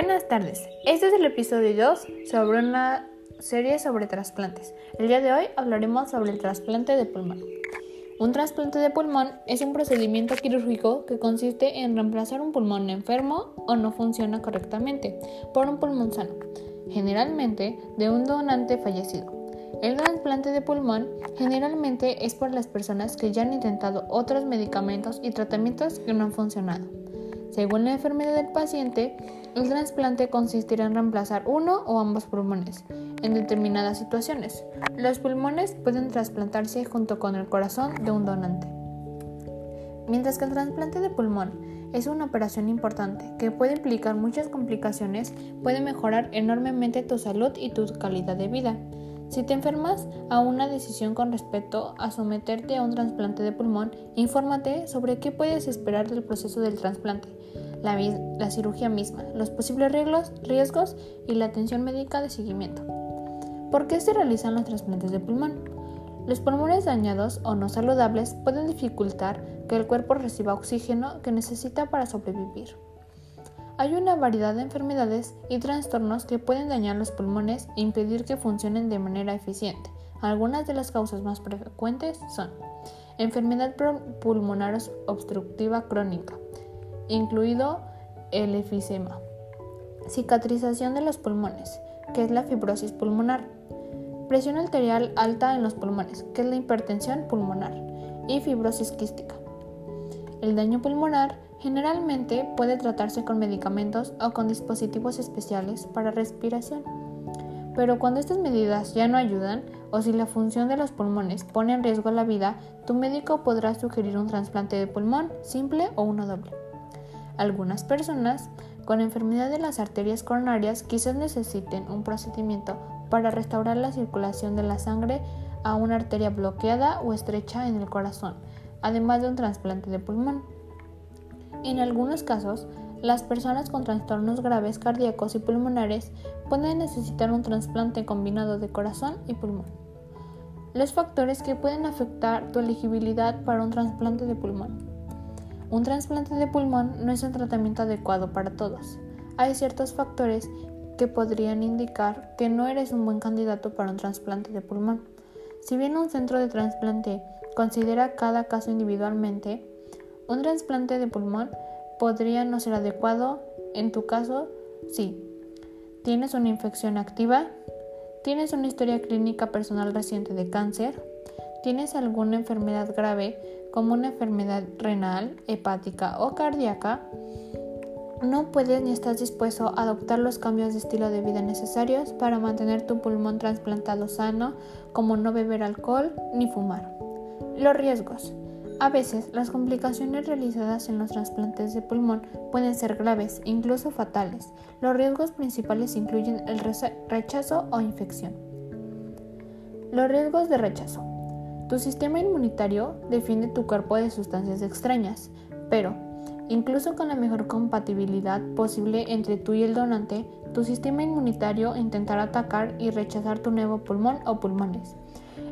Buenas tardes, este es el episodio 2 sobre una serie sobre trasplantes. El día de hoy hablaremos sobre el trasplante de pulmón. Un trasplante de pulmón es un procedimiento quirúrgico que consiste en reemplazar un pulmón enfermo o no funciona correctamente por un pulmón sano, generalmente de un donante fallecido. El trasplante de pulmón generalmente es por las personas que ya han intentado otros medicamentos y tratamientos que no han funcionado. Según la enfermedad del paciente, el trasplante consistirá en reemplazar uno o ambos pulmones en determinadas situaciones. Los pulmones pueden trasplantarse junto con el corazón de un donante. Mientras que el trasplante de pulmón es una operación importante que puede implicar muchas complicaciones, puede mejorar enormemente tu salud y tu calidad de vida. Si te enfermas a una decisión con respecto a someterte a un trasplante de pulmón, infórmate sobre qué puedes esperar del proceso del trasplante, la, cirugía misma, los posibles riesgos, riesgos y la atención médica de seguimiento. ¿Por qué se realizan los trasplantes de pulmón? Los pulmones dañados o no saludables pueden dificultar que el cuerpo reciba oxígeno que necesita para sobrevivir. Hay una variedad de enfermedades y trastornos que pueden dañar los pulmones e impedir que funcionen de manera eficiente. Algunas de las causas más frecuentes son enfermedad pulmonar obstructiva crónica, incluido el efisema, cicatrización de los pulmones, que es la fibrosis pulmonar, presión arterial alta en los pulmones, que es la hipertensión pulmonar, y fibrosis quística. El daño pulmonar Generalmente puede tratarse con medicamentos o con dispositivos especiales para respiración. Pero cuando estas medidas ya no ayudan o si la función de los pulmones pone en riesgo la vida, tu médico podrá sugerir un trasplante de pulmón simple o uno doble. Algunas personas con enfermedad de las arterias coronarias quizás necesiten un procedimiento para restaurar la circulación de la sangre a una arteria bloqueada o estrecha en el corazón, además de un trasplante de pulmón. En algunos casos, las personas con trastornos graves cardíacos y pulmonares pueden necesitar un trasplante combinado de corazón y pulmón. Los factores que pueden afectar tu elegibilidad para un trasplante de pulmón. Un trasplante de pulmón no es un tratamiento adecuado para todos. Hay ciertos factores que podrían indicar que no eres un buen candidato para un trasplante de pulmón. Si bien un centro de trasplante considera cada caso individualmente, un trasplante de pulmón podría no ser adecuado. En tu caso, sí. ¿Tienes una infección activa? ¿Tienes una historia clínica personal reciente de cáncer? ¿Tienes alguna enfermedad grave como una enfermedad renal, hepática o cardíaca? No puedes ni estás dispuesto a adoptar los cambios de estilo de vida necesarios para mantener tu pulmón trasplantado sano, como no beber alcohol ni fumar. Los riesgos. A veces, las complicaciones realizadas en los trasplantes de pulmón pueden ser graves, incluso fatales. Los riesgos principales incluyen el rechazo o infección. Los riesgos de rechazo. Tu sistema inmunitario defiende tu cuerpo de sustancias extrañas, pero, incluso con la mejor compatibilidad posible entre tú y el donante, tu sistema inmunitario intentará atacar y rechazar tu nuevo pulmón o pulmones.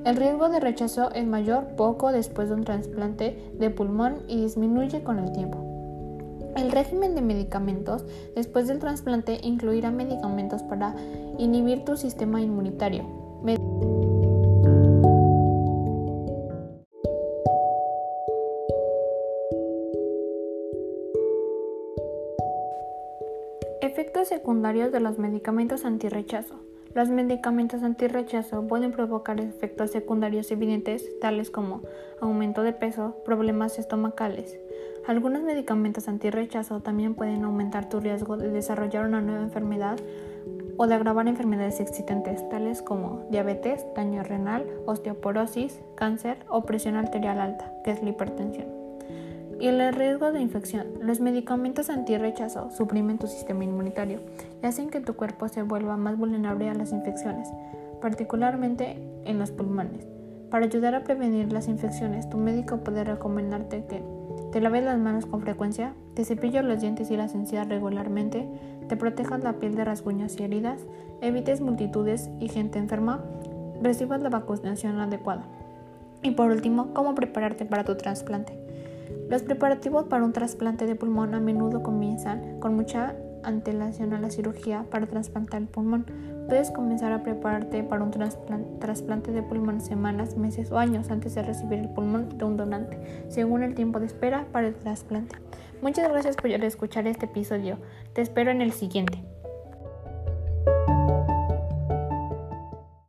El riesgo de rechazo es mayor poco después de un trasplante de pulmón y disminuye con el tiempo. El régimen de medicamentos después del trasplante incluirá medicamentos para inhibir tu sistema inmunitario. Efectos secundarios de los medicamentos antirrechazo. Los medicamentos antirrechazo pueden provocar efectos secundarios evidentes tales como aumento de peso, problemas estomacales. Algunos medicamentos antirrechazo también pueden aumentar tu riesgo de desarrollar una nueva enfermedad o de agravar enfermedades existentes tales como diabetes, daño renal, osteoporosis, cáncer o presión arterial alta, que es la hipertensión y el riesgo de infección. Los medicamentos antirrechazo suprimen tu sistema inmunitario y hacen que tu cuerpo se vuelva más vulnerable a las infecciones, particularmente en los pulmones. Para ayudar a prevenir las infecciones, tu médico puede recomendarte que te laves las manos con frecuencia, te cepilles los dientes y las encías regularmente, te protejas la piel de rasguños y heridas, evites multitudes y gente enferma, recibas la vacunación adecuada. Y por último, cómo prepararte para tu trasplante. Los preparativos para un trasplante de pulmón a menudo comienzan con mucha antelación a la cirugía para trasplantar el pulmón. Puedes comenzar a prepararte para un trasplante de pulmón semanas, meses o años antes de recibir el pulmón de un donante, según el tiempo de espera para el trasplante. Muchas gracias por escuchar este episodio. Te espero en el siguiente.